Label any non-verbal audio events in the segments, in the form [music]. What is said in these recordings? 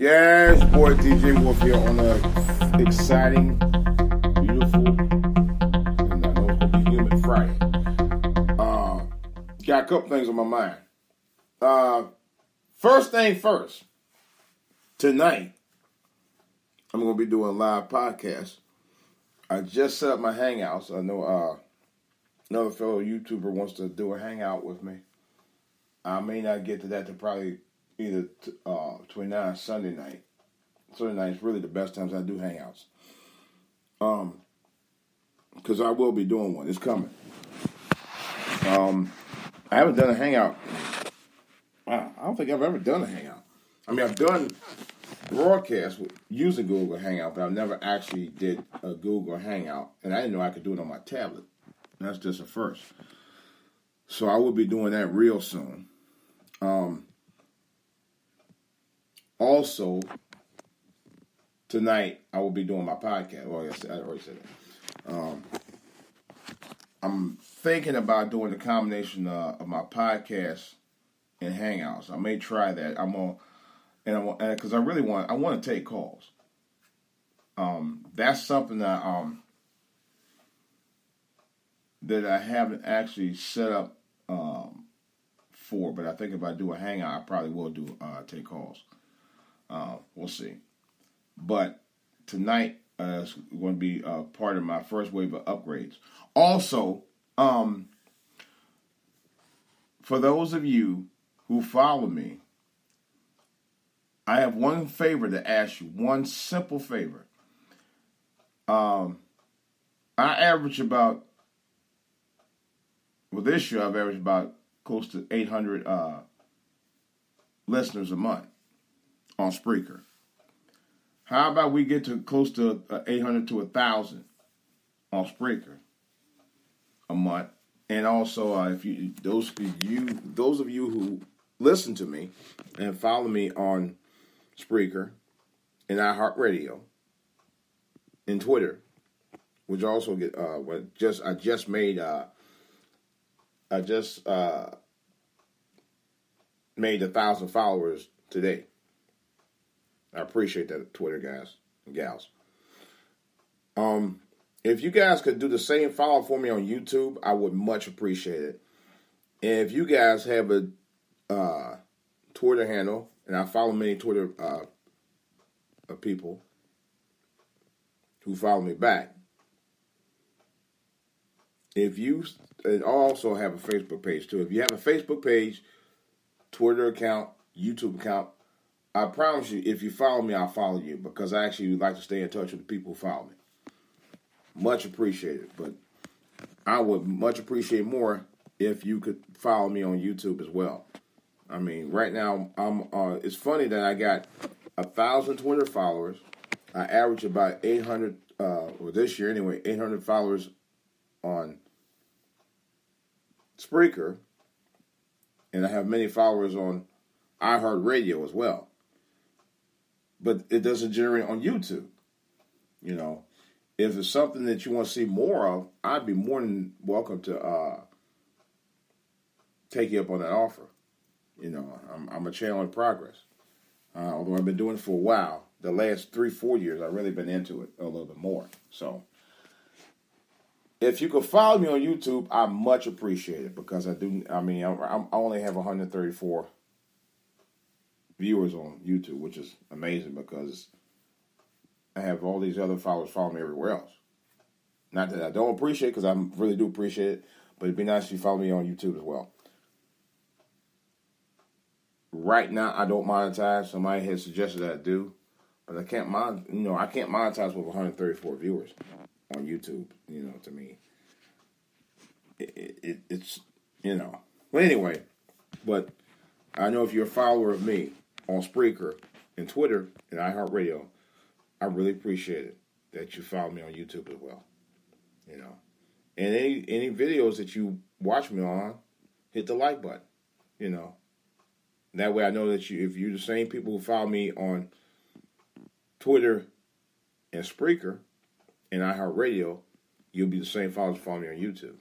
Yes, boy, DJ Wolf here on a exciting, beautiful, and I know it's gonna be humid Friday. Uh, got a couple things on my mind. Uh, first thing first, tonight I'm gonna be doing a live podcast. I just set up my hangouts. I know uh, another fellow YouTuber wants to do a hangout with me. I may not get to that to probably either uh, 29 Sunday night. Sunday night is really the best times I do hangouts. Um, because I will be doing one. It's coming. Um, I haven't done a hangout. I don't think I've ever done a hangout. I mean, I've done broadcasts using Google Hangout, but I've never actually did a Google Hangout, and I didn't know I could do it on my tablet. That's just a first. So I will be doing that real soon. Um, also, tonight I will be doing my podcast. Well, I already said that. Um, I'm thinking about doing the combination uh, of my podcast and Hangouts. I may try that. I'm on, and I want because I really want I want to take calls. Um, that's something that um that I haven't actually set up um, for, but I think if I do a hangout, I probably will do uh, take calls. Uh, we'll see. But tonight uh, is going to be uh, part of my first wave of upgrades. Also, um, for those of you who follow me, I have one favor to ask you. One simple favor. Um, I average about well this year I've averaged about close to 800 uh, listeners a month on Spreaker. How about we get to close to uh, 800 to 1,000 on Spreaker a month? And also, uh, if you those you those of you who listen to me and follow me on Spreaker and iHeartRadio and Twitter, which also get uh, just I just made uh, I just uh, made a thousand followers today. I appreciate that, Twitter guys and gals. Um, if you guys could do the same follow for me on YouTube, I would much appreciate it. And if you guys have a uh, Twitter handle, and I follow many Twitter uh, people who follow me back. If you and also have a Facebook page too. If you have a Facebook page, Twitter account, YouTube account, I promise you, if you follow me, I'll follow you because I actually like to stay in touch with the people who follow me. Much appreciated. But I would much appreciate more if you could follow me on YouTube as well. I mean, right now, I'm. Uh, it's funny that I got a thousand Twitter followers. I average about 800, uh, or this year anyway, 800 followers on Spreaker, and I have many followers on iHeartRadio as well but it doesn't generate on YouTube. You know, if it's something that you want to see more of, I'd be more than welcome to uh, take you up on that offer. You know, I'm, I'm a channel in progress. Uh, although I've been doing it for a while, the last three, four years, I've really been into it a little bit more. So, if you could follow me on YouTube, I much appreciate it because I do. I mean, I, I only have 134 viewers on YouTube, which is amazing because I have all these other followers following me everywhere else. Not that I don't appreciate because I really do appreciate it, but it'd be nice if you follow me on YouTube as well. Right now, I don't monetize. Somebody has suggested that I do, but I can't mon. You know, I can't monetize with 134 viewers on YouTube. You know, to me, it, it, it's you know. But anyway, but I know if you're a follower of me, on Spreaker and Twitter and iHeartRadio, I really appreciate it that you follow me on YouTube as well. You know, and any any videos that you watch me on, hit the like button. You know, that way I know that you if you're the same people who follow me on Twitter and Spreaker and iHeartRadio, you'll be the same followers who follow me on YouTube,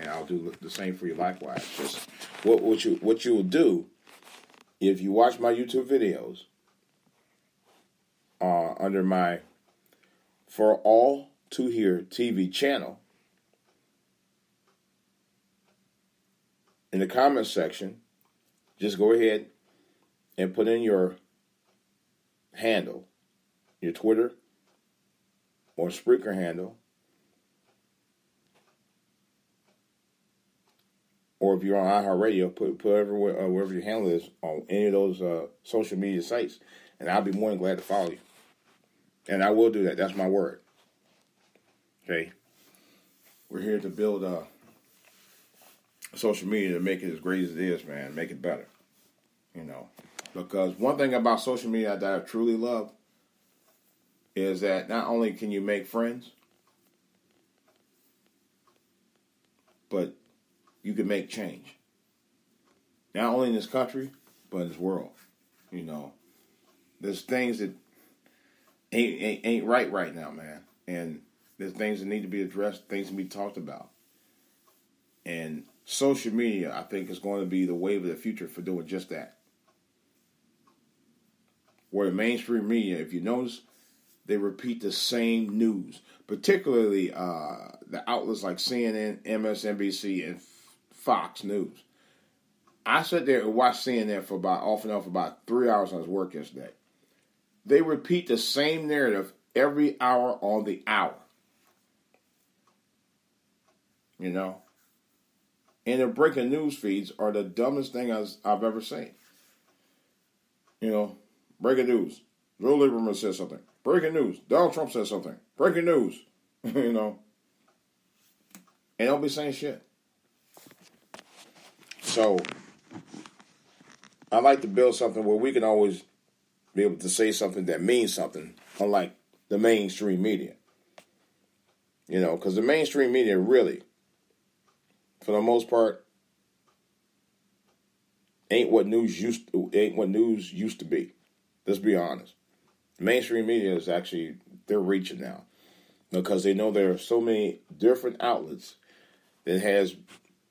and I'll do the same for you likewise. Just what what you what you will do if you watch my YouTube videos uh, under my For All to Hear TV channel. In the comments section, just go ahead and put in your handle, your Twitter or Spreaker handle, or if you're on iHeartRadio, put put everywhere uh, wherever your handle is on any of those uh, social media sites, and I'll be more than glad to follow you. And I will do that. That's my word. Okay, we're here to build uh, social media to make it as great as it is, man. Make it better. You know, because one thing about social media that I truly love is that not only can you make friends, but you can make change. Not only in this country, but in this world. You know, there's things that ain't, ain't, ain't right right now, man. And there's things that need to be addressed, things to be talked about. And social media, I think, is going to be the wave of the future for doing just that. Where the mainstream media, if you notice, they repeat the same news, particularly uh, the outlets like CNN, MSNBC, and Fox News. I sat there and watched CNN for about off and for about three hours on his work yesterday. They repeat the same narrative every hour on the hour. You know? And their breaking news feeds are the dumbest thing I've ever seen. You know, breaking news. Joe Lieberman says something. Breaking news. Donald Trump says something. Breaking news. [laughs] you know. And they'll be saying shit. So I like to build something where we can always be able to say something that means something, unlike the mainstream media. You know, because the mainstream media really, for the most part, ain't what news used to, ain't what news used to be. Let's be honest mainstream media is actually they're reaching now because they know there are so many different outlets that has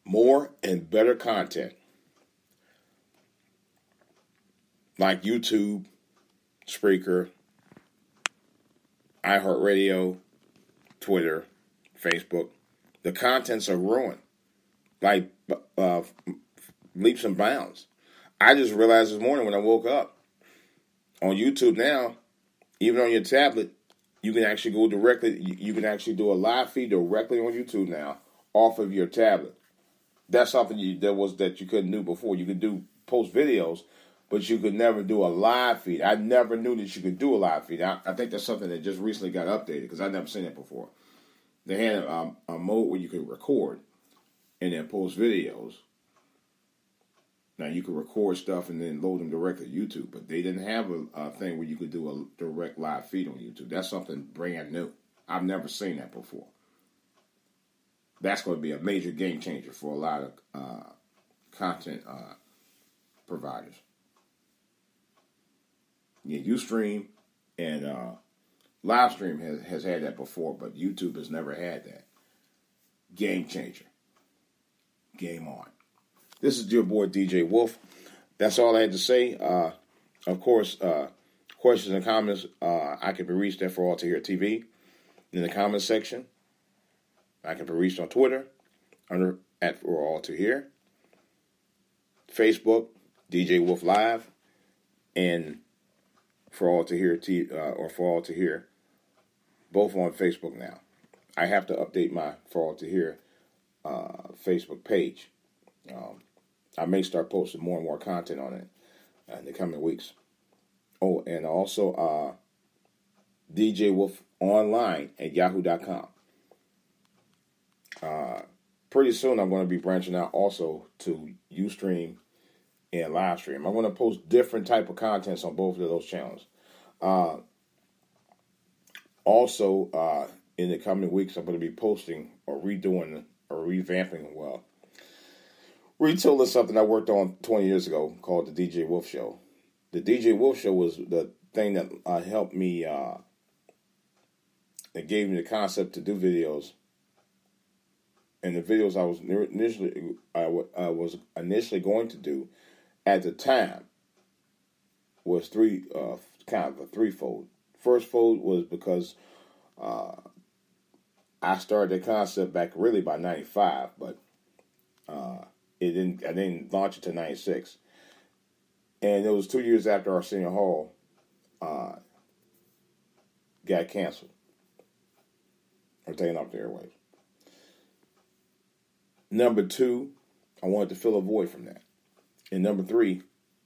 more and better content like YouTube, Spreaker, iHeartRadio, Twitter, Facebook. The contents are growing like uh, leaps and bounds. I just realized this morning when I woke up on YouTube now even on your tablet, you can actually go directly. You can actually do a live feed directly on YouTube now off of your tablet. That's something you, that was that you couldn't do before. You could do post videos, but you could never do a live feed. I never knew that you could do a live feed. I, I think that's something that just recently got updated because I've never seen it before. They had um, a mode where you could record and then post videos now you could record stuff and then load them directly to YouTube, but they didn't have a, a, thing where you could do a direct live feed on YouTube. That's something brand new. I've never seen that before. That's going to be a major game changer for a lot of uh, content uh, providers. Yeah, UStream and uh, Livestream has, has had that before, but YouTube has never had that. Game changer. Game on. This is your boy DJ Wolf. That's all I had to say. Uh, of course, uh, questions and comments uh, I can be reached at For All to Hear TV in the comments section. I can be reached on Twitter under at For All to Hear, Facebook DJ Wolf Live, and For All to Hear uh, or For All to Hear, both on Facebook now. I have to update my For All to Hear uh, Facebook page. Um, I may start posting more and more content on it in the coming weeks. Oh, and also uh, DJ Wolf online at yahoo.com. Uh, pretty soon, I'm going to be branching out also to Ustream and Livestream. I'm going to post different type of contents on both of those channels. Uh, also, uh, in the coming weeks, I'm going to be posting or redoing or revamping, well, retool is something I worked on 20 years ago called the DJ Wolf Show. The DJ Wolf Show was the thing that uh, helped me, uh, that gave me the concept to do videos. And the videos I was initially, I, I was initially going to do at the time was three, uh, kind of a threefold. first fold was because uh, I started the concept back really by '95, but uh, it didn't. I didn't launch it to '96, and it was two years after Arsenio Hall uh, got canceled or taken off the airwaves. Number two, I wanted to fill a void from that. And number three,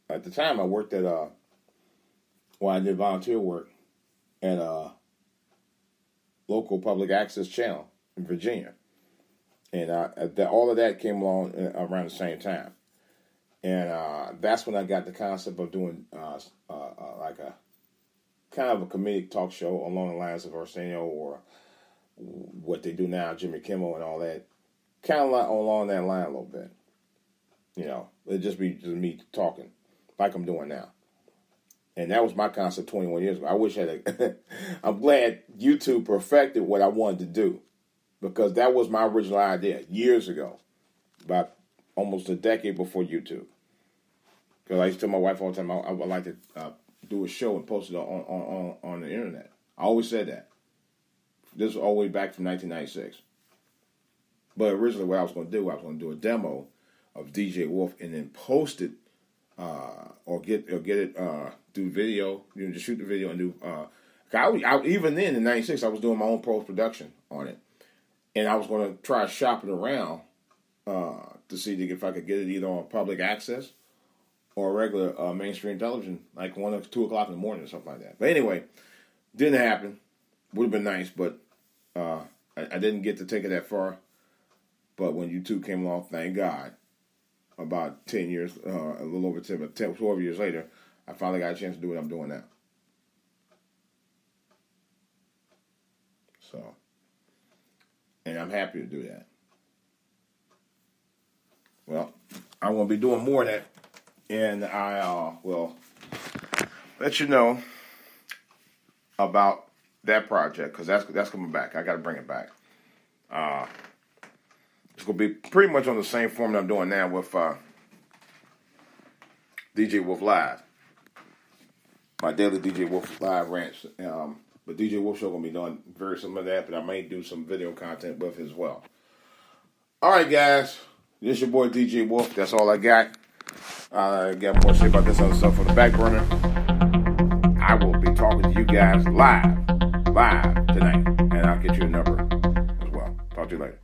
at the time I worked at uh well I did volunteer work at a local public access channel in Virginia. And uh, that, all of that came along uh, around the same time. And uh, that's when I got the concept of doing uh, uh, uh, like a kind of a comedic talk show along the lines of Arsenio or what they do now, Jimmy Kimmel and all that. Kind of like along that line a little bit. You know, it'd just be just me talking like I'm doing now. And that was my concept 21 years ago. I wish I had. [laughs] I'm glad YouTube perfected what I wanted to do because that was my original idea years ago, about almost a decade before YouTube. Because I used to tell my wife all the time I, I would like to uh, do a show and post it on, on, on, on the internet. I always said that. This was all the way back from 1996. But originally, what I was going to do, I was going to do a demo of DJ Wolf and then post it uh, or get or get it uh, do video, you know, just shoot the video and do. Uh, I, I, even then in '96, I was doing my own post production on it, and I was going to try shopping around uh, to see if I could get it either on public access or regular uh, mainstream television, like one or two o'clock in the morning or something like that. But anyway, didn't happen. Would have been nice, but uh, I, I, didn't get to take it that far. But when YouTube came along, thank God, about 10 years, uh, a little over 10, 10, 12 years later, I finally got a chance to do what I'm doing now. So, and I'm happy to do that. Well, going to be doing more of that, and I uh, will let you know about that project because that's that's coming back. I got to bring it back. Uh, it's gonna be pretty much on the same form that I'm doing now with uh, DJ Wolf Live. My daily DJ Wolf Live rants. Um, but DJ Wolf Show gonna be doing very similar to that, but I may do some video content with as well. All right, guys. This your boy DJ Wolf. That's all I got. I got more shit about this other stuff on the back burner. I will be talking to you guys live, live tonight, and I'll get you a number as well. Talk to you later.